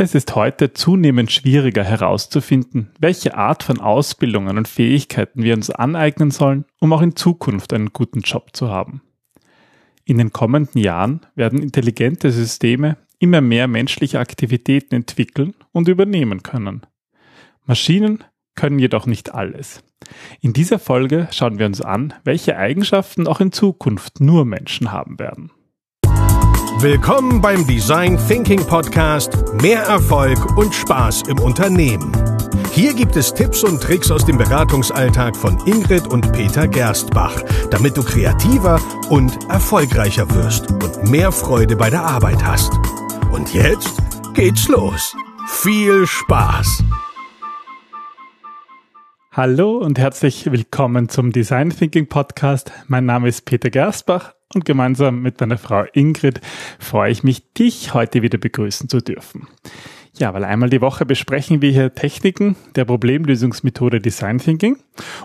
Es ist heute zunehmend schwieriger herauszufinden, welche Art von Ausbildungen und Fähigkeiten wir uns aneignen sollen, um auch in Zukunft einen guten Job zu haben. In den kommenden Jahren werden intelligente Systeme immer mehr menschliche Aktivitäten entwickeln und übernehmen können. Maschinen können jedoch nicht alles. In dieser Folge schauen wir uns an, welche Eigenschaften auch in Zukunft nur Menschen haben werden. Willkommen beim Design Thinking Podcast Mehr Erfolg und Spaß im Unternehmen. Hier gibt es Tipps und Tricks aus dem Beratungsalltag von Ingrid und Peter Gerstbach, damit du kreativer und erfolgreicher wirst und mehr Freude bei der Arbeit hast. Und jetzt geht's los. Viel Spaß! Hallo und herzlich willkommen zum Design Thinking Podcast. Mein Name ist Peter Gerstbach und gemeinsam mit meiner Frau Ingrid freue ich mich, dich heute wieder begrüßen zu dürfen. Ja, weil einmal die Woche besprechen wir hier Techniken der Problemlösungsmethode Design Thinking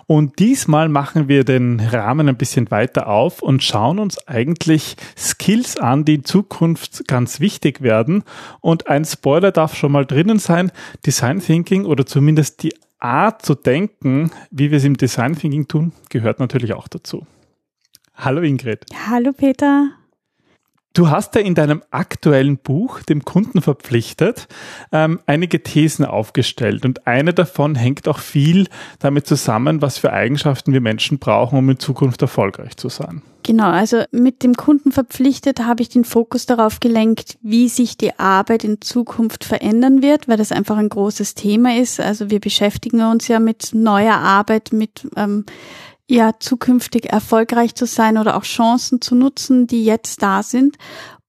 und diesmal machen wir den Rahmen ein bisschen weiter auf und schauen uns eigentlich Skills an, die in Zukunft ganz wichtig werden und ein Spoiler darf schon mal drinnen sein, Design Thinking oder zumindest die Art zu denken, wie wir es im Design Thinking tun, gehört natürlich auch dazu. Hallo Ingrid. Hallo Peter. Du hast ja in deinem aktuellen Buch, dem Kunden verpflichtet, ähm, einige Thesen aufgestellt und eine davon hängt auch viel damit zusammen, was für Eigenschaften wir Menschen brauchen, um in Zukunft erfolgreich zu sein. Genau, also mit dem Kunden verpflichtet habe ich den Fokus darauf gelenkt, wie sich die Arbeit in Zukunft verändern wird, weil das einfach ein großes Thema ist. Also wir beschäftigen uns ja mit neuer Arbeit, mit ähm, ja zukünftig erfolgreich zu sein oder auch Chancen zu nutzen, die jetzt da sind.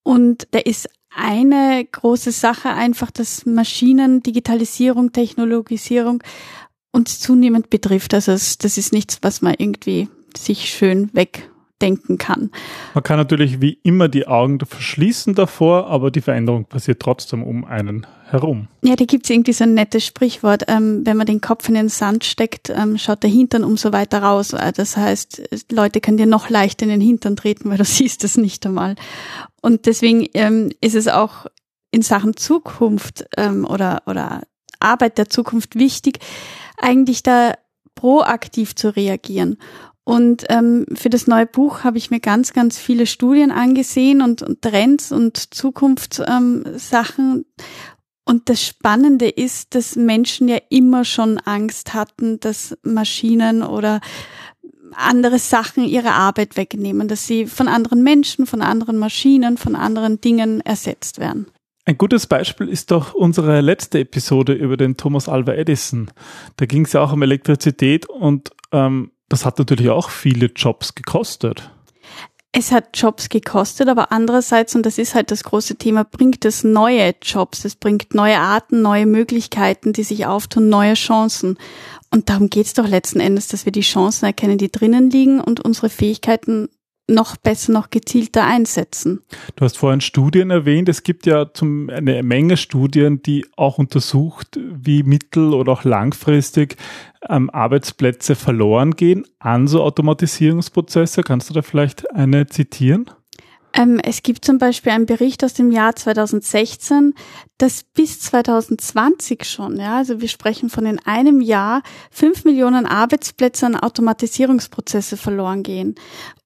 Und da ist eine große Sache einfach, dass Maschinen, Digitalisierung, Technologisierung uns zunehmend betrifft. Also das ist nichts, was man irgendwie sich schön weg denken kann. Man kann natürlich wie immer die Augen verschließen davor, aber die Veränderung passiert trotzdem um einen herum. Ja, da gibt es irgendwie so ein nettes Sprichwort, ähm, wenn man den Kopf in den Sand steckt, ähm, schaut der Hintern umso weiter raus. Äh, das heißt, Leute können dir noch leichter in den Hintern treten, weil du siehst es nicht einmal. Und deswegen ähm, ist es auch in Sachen Zukunft ähm, oder, oder Arbeit der Zukunft wichtig, eigentlich da proaktiv zu reagieren. Und ähm, für das neue Buch habe ich mir ganz, ganz viele Studien angesehen und, und Trends und Zukunftssachen. Ähm, und das Spannende ist, dass Menschen ja immer schon Angst hatten, dass Maschinen oder andere Sachen ihre Arbeit wegnehmen, dass sie von anderen Menschen, von anderen Maschinen, von anderen Dingen ersetzt werden. Ein gutes Beispiel ist doch unsere letzte Episode über den Thomas Alva Edison. Da ging es ja auch um Elektrizität und ähm, das hat natürlich auch viele Jobs gekostet. Es hat Jobs gekostet, aber andererseits, und das ist halt das große Thema, bringt es neue Jobs, es bringt neue Arten, neue Möglichkeiten, die sich auftun, neue Chancen. Und darum geht es doch letzten Endes, dass wir die Chancen erkennen, die drinnen liegen und unsere Fähigkeiten noch besser, noch gezielter einsetzen. Du hast vorhin Studien erwähnt. Es gibt ja zum, eine Menge Studien, die auch untersucht, wie mittel- oder auch langfristig ähm, Arbeitsplätze verloren gehen an so Automatisierungsprozesse. Kannst du da vielleicht eine zitieren? Ähm, es gibt zum Beispiel einen Bericht aus dem Jahr 2016, dass bis 2020 schon, ja, also wir sprechen von in einem Jahr, fünf Millionen Arbeitsplätze an Automatisierungsprozesse verloren gehen.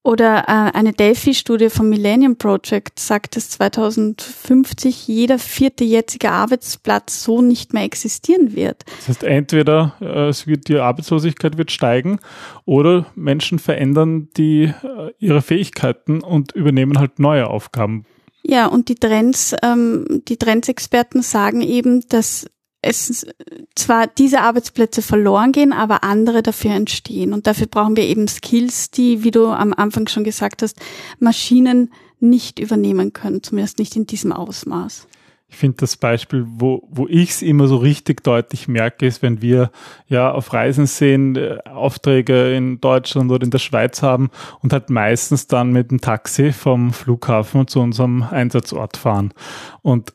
Oder äh, eine Delphi-Studie vom Millennium Project sagt, dass 2050 jeder vierte jetzige Arbeitsplatz so nicht mehr existieren wird. Das heißt, entweder äh, es wird, die Arbeitslosigkeit wird steigen oder Menschen verändern die, äh, ihre Fähigkeiten und übernehmen halt neue Aufgaben. Ja, und die Trends, ähm, die Trendsexperten sagen eben, dass es zwar diese Arbeitsplätze verloren gehen, aber andere dafür entstehen. Und dafür brauchen wir eben Skills, die, wie du am Anfang schon gesagt hast, Maschinen nicht übernehmen können, zumindest nicht in diesem Ausmaß. Ich finde das Beispiel, wo, wo ich es immer so richtig deutlich merke, ist, wenn wir ja auf Reisen sehen, äh, Aufträge in Deutschland oder in der Schweiz haben und halt meistens dann mit dem Taxi vom Flughafen zu unserem Einsatzort fahren. Und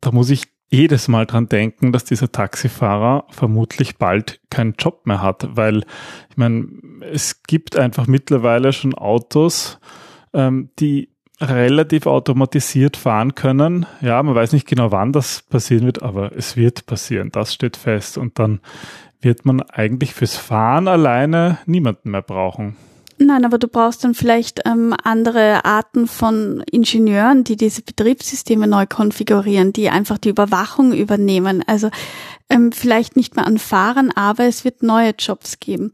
da muss ich jedes Mal dran denken, dass dieser Taxifahrer vermutlich bald keinen Job mehr hat, weil ich meine, es gibt einfach mittlerweile schon Autos, ähm, die relativ automatisiert fahren können. Ja, man weiß nicht genau, wann das passieren wird, aber es wird passieren. Das steht fest. Und dann wird man eigentlich fürs Fahren alleine niemanden mehr brauchen. Nein, aber du brauchst dann vielleicht ähm, andere Arten von Ingenieuren, die diese Betriebssysteme neu konfigurieren, die einfach die Überwachung übernehmen. Also ähm, vielleicht nicht mehr an Fahrern, aber es wird neue Jobs geben.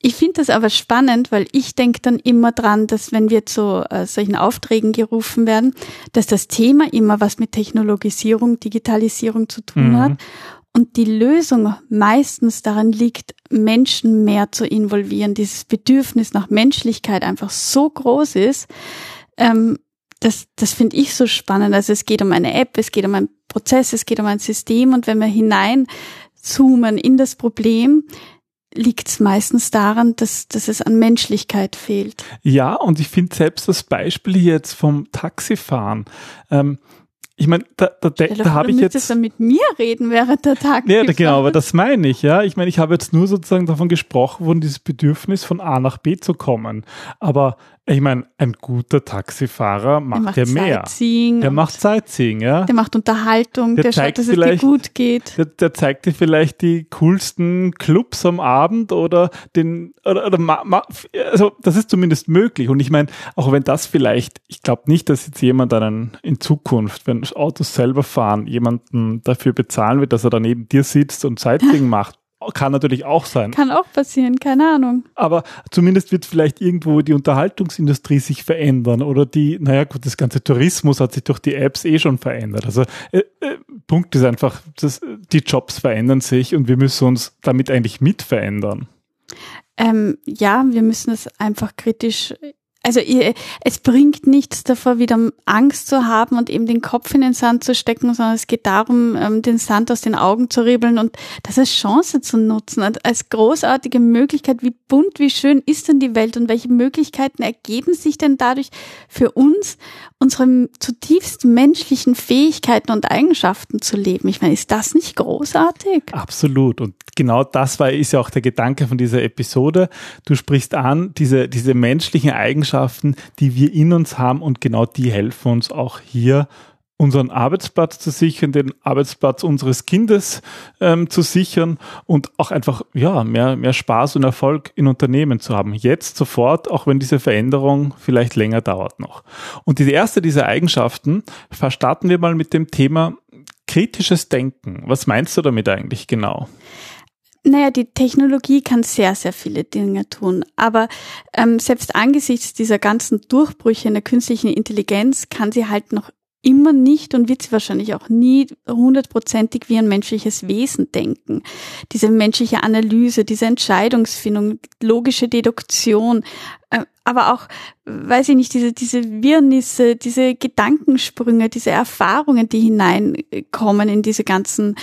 Ich finde das aber spannend, weil ich denke dann immer dran, dass wenn wir zu äh, solchen Aufträgen gerufen werden, dass das Thema immer was mit Technologisierung, Digitalisierung zu tun mhm. hat und die Lösung meistens daran liegt, Menschen mehr zu involvieren, dieses Bedürfnis nach Menschlichkeit einfach so groß ist, ähm, das, das finde ich so spannend. Also es geht um eine App, es geht um einen Prozess, es geht um ein System und wenn wir hineinzoomen in das Problem, liegt es meistens daran, dass, dass es an Menschlichkeit fehlt. Ja, und ich finde selbst das Beispiel jetzt vom Taxifahren. Ähm, ich meine, da, da, da, da habe ich jetzt. Du dann mit mir reden während der Tag. Ja, genau, aber das meine ich, ja. Ich meine, ich habe jetzt nur sozusagen davon gesprochen, von dieses Bedürfnis von A nach B zu kommen. Aber ich meine, ein guter Taxifahrer macht, macht ja mehr. Sightseeing der macht Sightseeing, ja. Der macht Unterhaltung, der, der schaut, dass es dir gut geht. Der, der, zeigt dir vielleicht die coolsten Clubs am Abend oder den, oder, oder ma, ma, also das ist zumindest möglich. Und ich meine, auch wenn das vielleicht, ich glaube nicht, dass jetzt jemand einen in Zukunft, wenn Autos selber fahren, jemanden dafür bezahlen wird, dass er da neben dir sitzt und Sightseeing macht kann natürlich auch sein. Kann auch passieren, keine Ahnung. Aber zumindest wird vielleicht irgendwo die Unterhaltungsindustrie sich verändern oder die, naja gut, das ganze Tourismus hat sich durch die Apps eh schon verändert. Also äh, äh, Punkt ist einfach, dass die Jobs verändern sich und wir müssen uns damit eigentlich mit verändern. Ähm, ja, wir müssen es einfach kritisch also ihr, es bringt nichts davor, wieder Angst zu haben und eben den Kopf in den Sand zu stecken, sondern es geht darum, ähm, den Sand aus den Augen zu ribbeln und das als Chance zu nutzen, als großartige Möglichkeit. Wie bunt, wie schön ist denn die Welt und welche Möglichkeiten ergeben sich denn dadurch für uns, unsere zutiefst menschlichen Fähigkeiten und Eigenschaften zu leben? Ich meine, ist das nicht großartig? Absolut. Und genau das war, ist ja auch der Gedanke von dieser Episode. Du sprichst an, diese, diese menschlichen Eigenschaften Eigenschaften, die wir in uns haben und genau die helfen uns auch hier unseren Arbeitsplatz zu sichern, den Arbeitsplatz unseres Kindes ähm, zu sichern und auch einfach ja mehr mehr Spaß und Erfolg in Unternehmen zu haben. Jetzt sofort, auch wenn diese Veränderung vielleicht länger dauert noch. Und die erste dieser Eigenschaften verstarten wir mal mit dem Thema kritisches Denken. Was meinst du damit eigentlich genau? Naja, die Technologie kann sehr, sehr viele Dinge tun. Aber ähm, selbst angesichts dieser ganzen Durchbrüche in der künstlichen Intelligenz kann sie halt noch immer nicht und wird sie wahrscheinlich auch nie hundertprozentig wie ein menschliches Wesen denken. Diese menschliche Analyse, diese Entscheidungsfindung, logische Deduktion, äh, aber auch, weiß ich nicht, diese, diese Wirrnisse, diese Gedankensprünge, diese Erfahrungen, die hineinkommen in diese ganzen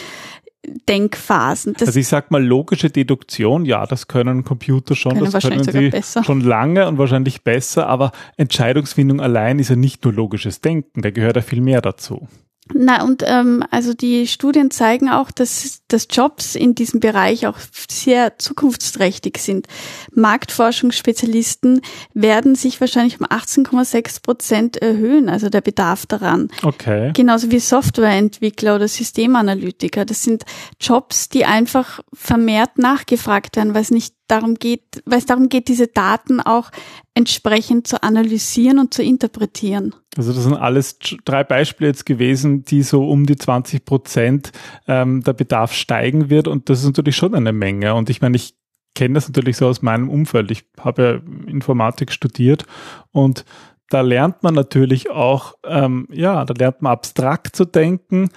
Denkphasen. Das also ich sag mal logische Deduktion, ja, das können Computer schon, können das können sie besser. schon lange und wahrscheinlich besser, aber Entscheidungsfindung allein ist ja nicht nur logisches Denken, da gehört ja viel mehr dazu. Na, und ähm, also die Studien zeigen auch, dass, dass Jobs in diesem Bereich auch sehr zukunftsträchtig sind. Marktforschungsspezialisten werden sich wahrscheinlich um 18,6 Prozent erhöhen, also der Bedarf daran. Okay. Genauso wie Softwareentwickler oder Systemanalytiker. Das sind Jobs, die einfach vermehrt nachgefragt werden, weil es nicht darum geht, weil es darum geht, diese Daten auch entsprechend zu analysieren und zu interpretieren. Also das sind alles drei Beispiele jetzt gewesen, die so um die 20 Prozent ähm, der Bedarf steigen wird und das ist natürlich schon eine Menge. Und ich meine, ich kenne das natürlich so aus meinem Umfeld. Ich habe ja Informatik studiert und da lernt man natürlich auch, ähm, ja, da lernt man abstrakt zu denken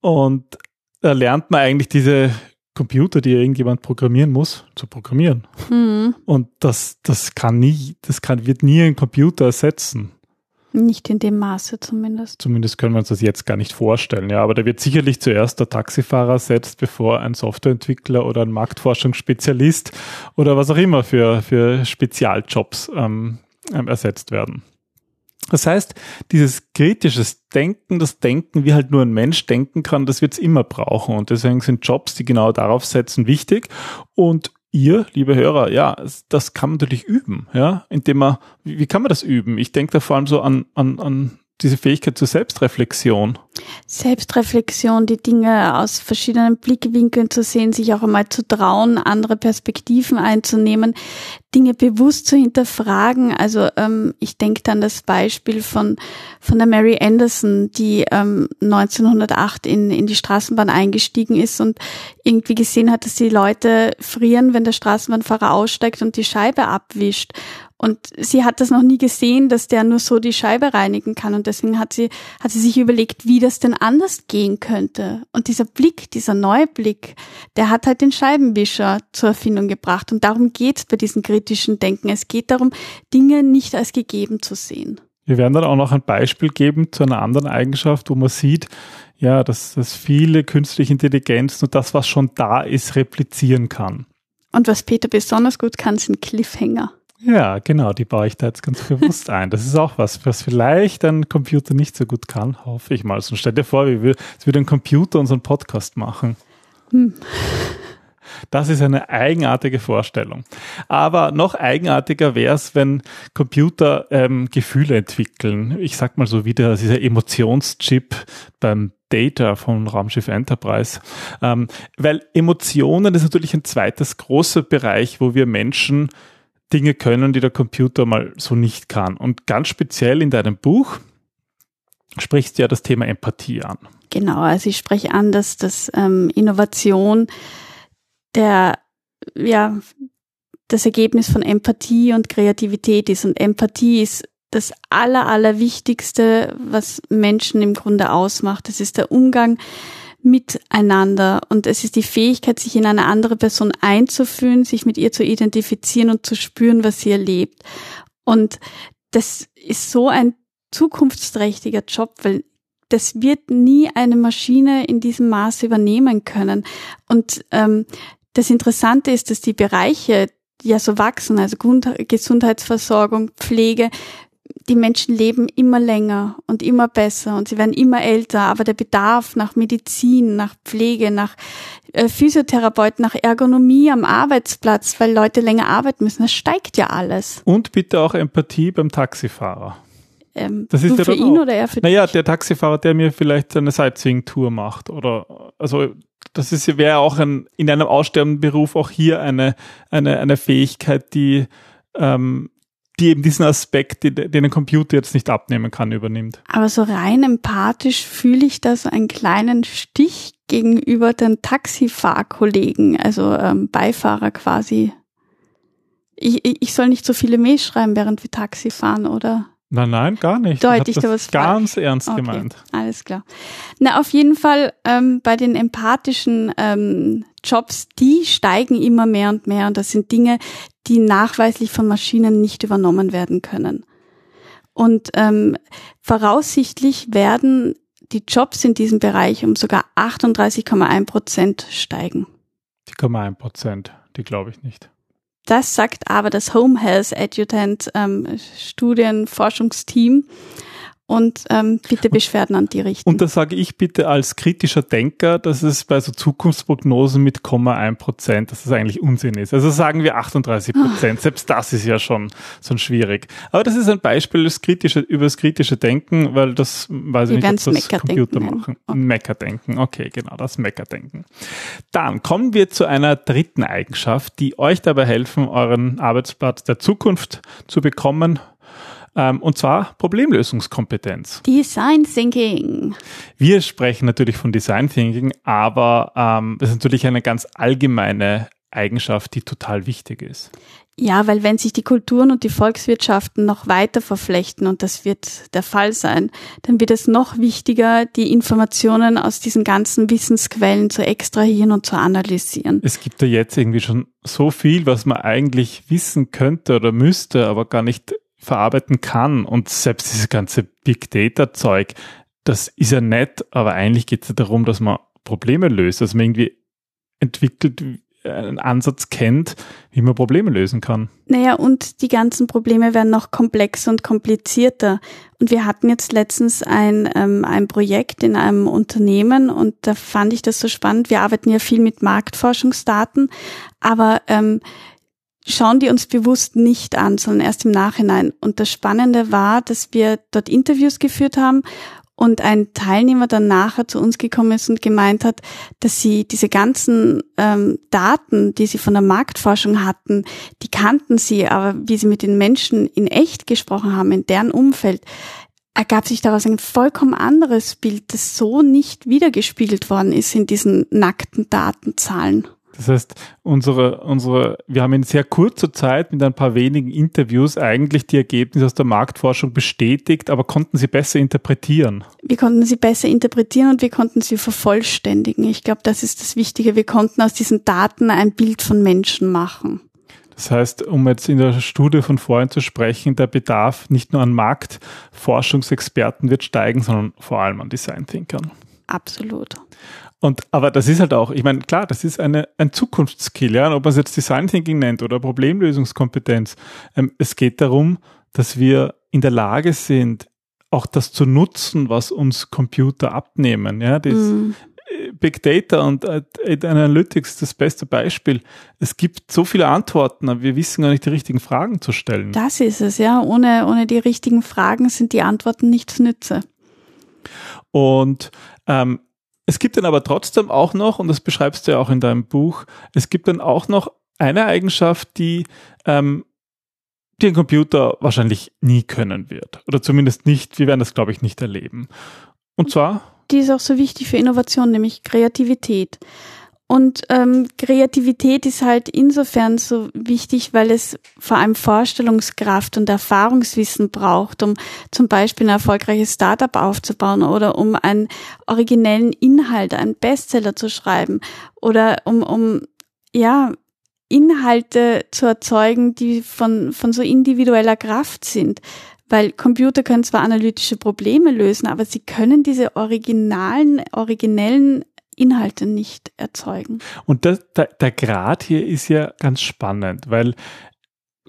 und da lernt man eigentlich diese Computer, die irgendjemand programmieren muss, zu programmieren. Mhm. Und das, das kann nie, das kann, wird nie ein Computer ersetzen. Nicht in dem Maße zumindest. Zumindest können wir uns das jetzt gar nicht vorstellen. Ja, aber da wird sicherlich zuerst der Taxifahrer ersetzt, bevor ein Softwareentwickler oder ein Marktforschungsspezialist oder was auch immer für, für Spezialjobs ähm, ähm ersetzt werden. Das heißt, dieses kritisches Denken, das Denken, wie halt nur ein Mensch denken kann, das wird es immer brauchen. Und deswegen sind Jobs, die genau darauf setzen, wichtig. Und ihr, liebe Hörer, ja, das kann man natürlich üben, ja, indem man, wie, wie kann man das üben? Ich denke da vor allem so an, an, an diese Fähigkeit zur Selbstreflexion. Selbstreflexion, die Dinge aus verschiedenen Blickwinkeln zu sehen, sich auch einmal zu trauen, andere Perspektiven einzunehmen, Dinge bewusst zu hinterfragen. Also ähm, ich denke dann das Beispiel von von der Mary Anderson, die ähm, 1908 in in die Straßenbahn eingestiegen ist und irgendwie gesehen hat, dass die Leute frieren, wenn der Straßenbahnfahrer aussteigt und die Scheibe abwischt. Und sie hat das noch nie gesehen, dass der nur so die Scheibe reinigen kann. Und deswegen hat sie, hat sie sich überlegt, wie das denn anders gehen könnte. Und dieser Blick, dieser neue Blick, der hat halt den Scheibenwischer zur Erfindung gebracht. Und darum geht es bei diesem kritischen Denken. Es geht darum, Dinge nicht als gegeben zu sehen. Wir werden dann auch noch ein Beispiel geben zu einer anderen Eigenschaft, wo man sieht, ja, dass, dass viele künstliche Intelligenz nur das, was schon da ist, replizieren kann. Und was Peter besonders gut kann, sind Cliffhanger. Ja, genau, die baue ich da jetzt ganz bewusst ein. Das ist auch was, was vielleicht ein Computer nicht so gut kann, hoffe ich mal. So stell dir vor, wie wir, es würde ein Computer unseren Podcast machen. Hm. Das ist eine eigenartige Vorstellung. Aber noch eigenartiger wäre es, wenn Computer ähm, Gefühle entwickeln. Ich sag mal so wie der, dieser Emotionschip beim Data von Raumschiff Enterprise. Ähm, weil Emotionen ist natürlich ein zweites großer Bereich, wo wir Menschen Dinge können, die der Computer mal so nicht kann. Und ganz speziell in deinem Buch sprichst du ja das Thema Empathie an. Genau, also ich spreche an, dass das ähm, Innovation der, ja, das Ergebnis von Empathie und Kreativität ist. Und Empathie ist das Aller, Allerwichtigste, was Menschen im Grunde ausmacht. Das ist der Umgang miteinander und es ist die Fähigkeit, sich in eine andere Person einzufühlen, sich mit ihr zu identifizieren und zu spüren, was sie erlebt. Und das ist so ein zukunftsträchtiger Job, weil das wird nie eine Maschine in diesem Maße übernehmen können. Und ähm, das Interessante ist, dass die Bereiche ja so wachsen, also Gesundheitsversorgung, Pflege, die Menschen leben immer länger und immer besser und sie werden immer älter, aber der Bedarf nach Medizin, nach Pflege, nach äh, Physiotherapeuten, nach Ergonomie am Arbeitsplatz, weil Leute länger arbeiten müssen, das steigt ja alles. Und bitte auch Empathie beim Taxifahrer. Ähm, das ist du für ihn auch. oder er für naja, dich? Naja, der Taxifahrer, der mir vielleicht eine Sightseeing-Tour macht oder also das ist wäre auch ein, in einem aussterbenden Beruf auch hier eine, eine, eine Fähigkeit, die ähm, die eben diesen Aspekt, den, den ein Computer jetzt nicht abnehmen kann, übernimmt. Aber so rein empathisch fühle ich da so einen kleinen Stich gegenüber den Taxifahrkollegen, also ähm, Beifahrer quasi. Ich, ich soll nicht so viele Mails schreiben, während wir Taxi fahren, oder? Nein, nein, gar nicht. Deute ich da was ganz falsch? ernst okay, gemeint. Alles klar. Na, auf jeden Fall ähm, bei den empathischen ähm, Jobs, die steigen immer mehr und mehr und das sind Dinge, die nachweislich von Maschinen nicht übernommen werden können. Und ähm, voraussichtlich werden die Jobs in diesem Bereich um sogar 38,1 Prozent steigen. Die 0,1 Prozent, die glaube ich nicht. Das sagt aber das Home Health Adjutant ähm, Studienforschungsteam und ähm, bitte Beschwerden an die richten. Und da sage ich bitte als kritischer Denker, dass es bei so Zukunftsprognosen mit 0,1 Prozent, dass das eigentlich Unsinn ist. Also sagen wir 38 Prozent, ah. selbst das ist ja schon, schon schwierig. Aber das ist ein Beispiel das kritische, über das kritische Denken, weil das weiß ich nicht, ob das Computer machen. Okay. Meckerdenken, okay, genau, das Meckerdenken. Dann kommen wir zu einer dritten Eigenschaft, die euch dabei helfen, euren Arbeitsplatz der Zukunft zu bekommen ähm, und zwar Problemlösungskompetenz. Design Thinking. Wir sprechen natürlich von Design Thinking, aber ähm, das ist natürlich eine ganz allgemeine Eigenschaft, die total wichtig ist. Ja, weil wenn sich die Kulturen und die Volkswirtschaften noch weiter verflechten, und das wird der Fall sein, dann wird es noch wichtiger, die Informationen aus diesen ganzen Wissensquellen zu extrahieren und zu analysieren. Es gibt ja jetzt irgendwie schon so viel, was man eigentlich wissen könnte oder müsste, aber gar nicht verarbeiten kann. Und selbst dieses ganze Big Data Zeug, das ist ja nett, aber eigentlich geht es ja darum, dass man Probleme löst, dass man irgendwie entwickelt einen Ansatz kennt, wie man Probleme lösen kann. Naja, und die ganzen Probleme werden noch komplexer und komplizierter. Und wir hatten jetzt letztens ein, ähm, ein Projekt in einem Unternehmen und da fand ich das so spannend. Wir arbeiten ja viel mit Marktforschungsdaten, aber ähm, schauen die uns bewusst nicht an, sondern erst im Nachhinein. Und das Spannende war, dass wir dort Interviews geführt haben und ein Teilnehmer dann nachher zu uns gekommen ist und gemeint hat, dass sie diese ganzen ähm, Daten, die sie von der Marktforschung hatten, die kannten sie, aber wie sie mit den Menschen in echt gesprochen haben, in deren Umfeld, ergab sich daraus ein vollkommen anderes Bild, das so nicht wiedergespiegelt worden ist in diesen nackten Datenzahlen. Das heißt, unsere, unsere, wir haben in sehr kurzer Zeit mit ein paar wenigen Interviews eigentlich die Ergebnisse aus der Marktforschung bestätigt, aber konnten sie besser interpretieren. Wir konnten sie besser interpretieren und wir konnten sie vervollständigen. Ich glaube, das ist das Wichtige. Wir konnten aus diesen Daten ein Bild von Menschen machen. Das heißt, um jetzt in der Studie von vorhin zu sprechen, der Bedarf nicht nur an Marktforschungsexperten wird steigen, sondern vor allem an Design Thinkern. Absolut. Und, aber das ist halt auch, ich meine, klar, das ist eine, ein Zukunftsskill, ja, ob man es jetzt Design Thinking nennt oder Problemlösungskompetenz. Ähm, es geht darum, dass wir in der Lage sind, auch das zu nutzen, was uns Computer abnehmen, ja, das, mm. Big Data und äh, Analytics das beste Beispiel. Es gibt so viele Antworten, aber wir wissen gar nicht die richtigen Fragen zu stellen. Das ist es, ja. Ohne, ohne die richtigen Fragen sind die Antworten nichts nütze. Und ähm, es gibt dann aber trotzdem auch noch, und das beschreibst du ja auch in deinem Buch, es gibt dann auch noch eine Eigenschaft, die ähm, die ein Computer wahrscheinlich nie können wird. Oder zumindest nicht, wir werden das, glaube ich, nicht erleben. Und zwar? Die ist auch so wichtig für Innovation, nämlich Kreativität. Und ähm, Kreativität ist halt insofern so wichtig, weil es vor allem Vorstellungskraft und Erfahrungswissen braucht, um zum Beispiel ein erfolgreiches Startup aufzubauen oder um einen originellen Inhalt, einen Bestseller zu schreiben oder um, um ja, Inhalte zu erzeugen, die von, von so individueller Kraft sind. Weil Computer können zwar analytische Probleme lösen, aber sie können diese originalen, originellen Inhalte nicht erzeugen. Und das, der, der Grad hier ist ja ganz spannend, weil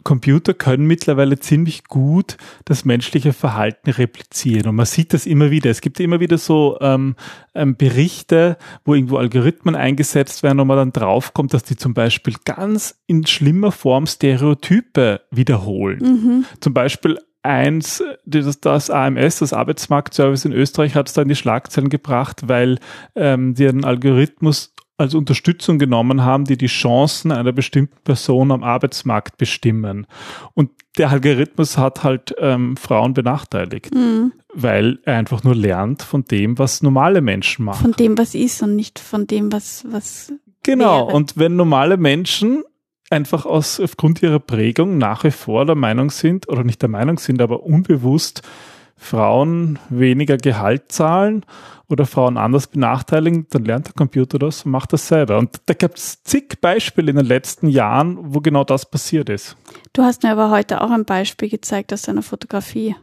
Computer können mittlerweile ziemlich gut das menschliche Verhalten replizieren. Und man sieht das immer wieder. Es gibt immer wieder so ähm, ähm, Berichte, wo irgendwo Algorithmen eingesetzt werden und man dann draufkommt, dass die zum Beispiel ganz in schlimmer Form Stereotype wiederholen. Mhm. Zum Beispiel eins, das, das AMS, das Arbeitsmarktservice in Österreich, hat es da in die Schlagzeilen gebracht, weil ähm, die einen Algorithmus als Unterstützung genommen haben, die die Chancen einer bestimmten Person am Arbeitsmarkt bestimmen. Und der Algorithmus hat halt ähm, Frauen benachteiligt, mhm. weil er einfach nur lernt von dem, was normale Menschen machen. Von dem, was ist und nicht von dem, was was Genau. Wäre. Und wenn normale Menschen einfach aus, aufgrund ihrer Prägung nach wie vor der Meinung sind, oder nicht der Meinung sind, aber unbewusst Frauen weniger Gehalt zahlen oder Frauen anders benachteiligen, dann lernt der Computer das und macht das selber. Und da gibt es zig Beispiele in den letzten Jahren, wo genau das passiert ist. Du hast mir aber heute auch ein Beispiel gezeigt aus deiner Fotografie.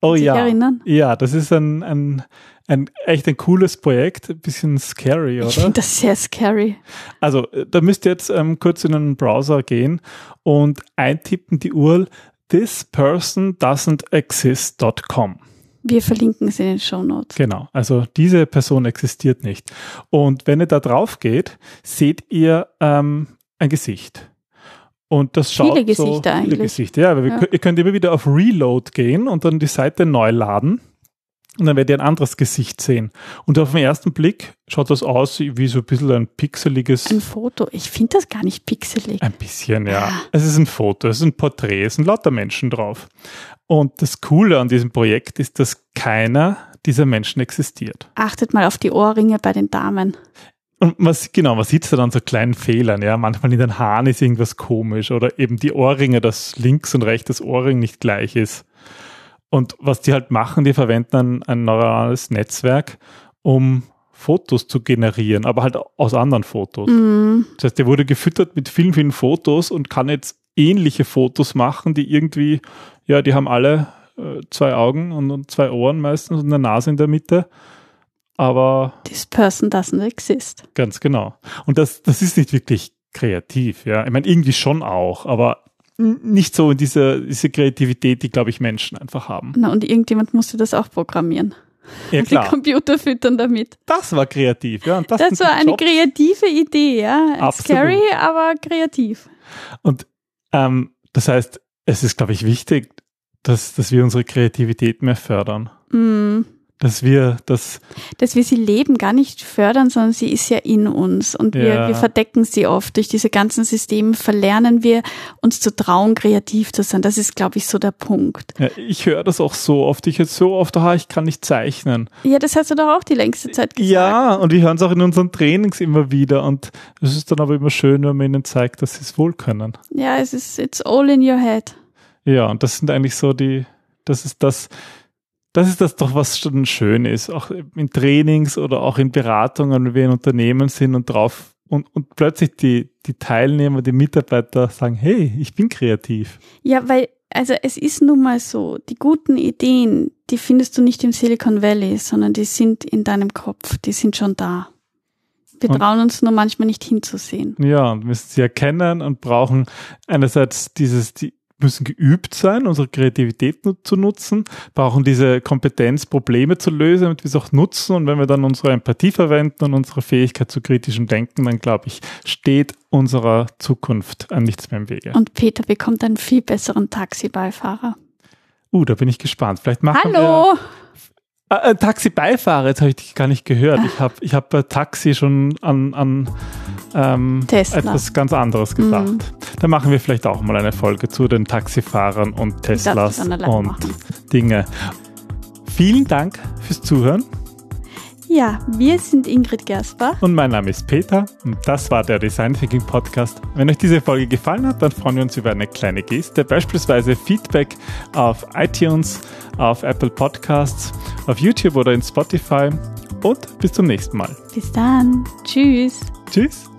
Oh ja. Erinnern? Ja, das ist ein, ein, ein echt ein cooles Projekt, ein bisschen scary, oder? Ich finde das sehr scary. Also, da müsst ihr jetzt ähm, kurz in einen Browser gehen und eintippen die URL thispersondoesn'texist.com. Wir verlinken es in den Show Notes. Genau, also diese Person existiert nicht. Und wenn ihr da drauf geht, seht ihr ähm, ein Gesicht. Und das schaut viele Gesichter so, eigentlich. Viele Gesichter, ja. ja. Ihr könnt immer wieder auf Reload gehen und dann die Seite neu laden. Und dann werdet ihr ein anderes Gesicht sehen. Und auf den ersten Blick schaut das aus wie so ein bisschen ein pixeliges. Ein Foto. Ich finde das gar nicht pixelig. Ein bisschen, ja. Ah. Es ist ein Foto, es ist ein Porträt, es sind lauter Menschen drauf. Und das Coole an diesem Projekt ist, dass keiner dieser Menschen existiert. Achtet mal auf die Ohrringe bei den Damen. Und was, genau, man sieht da dann so kleinen Fehlern, ja. Manchmal in den Haaren ist irgendwas komisch oder eben die Ohrringe, dass links und rechts das Ohrring nicht gleich ist. Und was die halt machen, die verwenden ein, ein neurales Netzwerk, um Fotos zu generieren, aber halt aus anderen Fotos. Mhm. Das heißt, der wurde gefüttert mit vielen, vielen Fotos und kann jetzt ähnliche Fotos machen, die irgendwie, ja, die haben alle äh, zwei Augen und, und zwei Ohren meistens und eine Nase in der Mitte aber. This person doesn't exist. Ganz genau. Und das, das ist nicht wirklich kreativ, ja. Ich meine, irgendwie schon auch, aber nicht so diese, diese Kreativität, die, glaube ich, Menschen einfach haben. Na, und irgendjemand musste das auch programmieren. Ja, klar. Die Computer füttern damit. Das war kreativ, ja. Und das, Das war eine Jobs. kreative Idee, ja. Absolut. Scary, aber kreativ. Und ähm, das heißt, es ist, glaube ich, wichtig, dass, dass wir unsere Kreativität mehr fördern. Mm. Dass wir das, Dass wir sie leben, gar nicht fördern, sondern sie ist ja in uns. Und wir, Ja. wir verdecken sie oft. Durch diese ganzen Systeme verlernen wir, uns zu trauen, kreativ zu sein. Das ist, glaube ich, so der Punkt. ja, ich höre das auch so oft. Ich höre so oft, ah, ich kann nicht zeichnen. Ja, das hast du doch auch die längste Zeit gesagt. Ja, und wir hören es auch in unseren Trainings immer wieder. Und es ist dann aber immer schön, wenn man ihnen zeigt, dass sie es wohl können. Ja, es ist, it's all in your head. Ja, und das sind eigentlich so die, das ist das, das ist das doch, was schon schön ist. Auch in Trainings oder auch in Beratungen, wenn wir in Unternehmen sind und drauf und, und plötzlich die, die Teilnehmer, die Mitarbeiter sagen, hey, ich bin kreativ. Ja, weil, also es ist nun mal so, die guten Ideen, die findest du nicht im Silicon Valley, sondern die sind in deinem Kopf, die sind schon da. Wir Und- trauen uns nur manchmal nicht hinzusehen. Ja, und müssen sie erkennen und brauchen einerseits dieses, die müssen geübt sein, unsere Kreativität zu nutzen, brauchen diese Kompetenz, Probleme zu lösen, damit wir es auch nutzen. Und wenn wir dann unsere Empathie verwenden und unsere Fähigkeit zu kritischem Denken, dann glaube ich, steht unserer Zukunft an nichts mehr im Wege. Und Peter bekommt einen viel besseren Taxibeifahrer. Uh, da bin ich gespannt. Vielleicht machen Hallo! wir äh, äh, Taxi-Beifahrer. Jetzt habe ich dich gar nicht gehört. Ich habe ich hab bei Taxi schon an, an ähm, etwas ganz anderes gedacht. Mhm. Da machen wir vielleicht auch mal eine Folge zu den Taxifahrern und Teslas und machen. Dinge. Vielen Dank fürs Zuhören Ja, wir sind Ingrid Gersbach. und mein Name ist Peter und das war der Design Thinking Podcast. Wenn euch diese Folge gefallen hat, dann freuen wir uns über eine kleine Geste, beispielsweise Feedback auf iTunes, auf Apple Podcasts, auf YouTube oder in Spotify und bis zum nächsten Mal. Bis dann. Tschüss. Tschüss.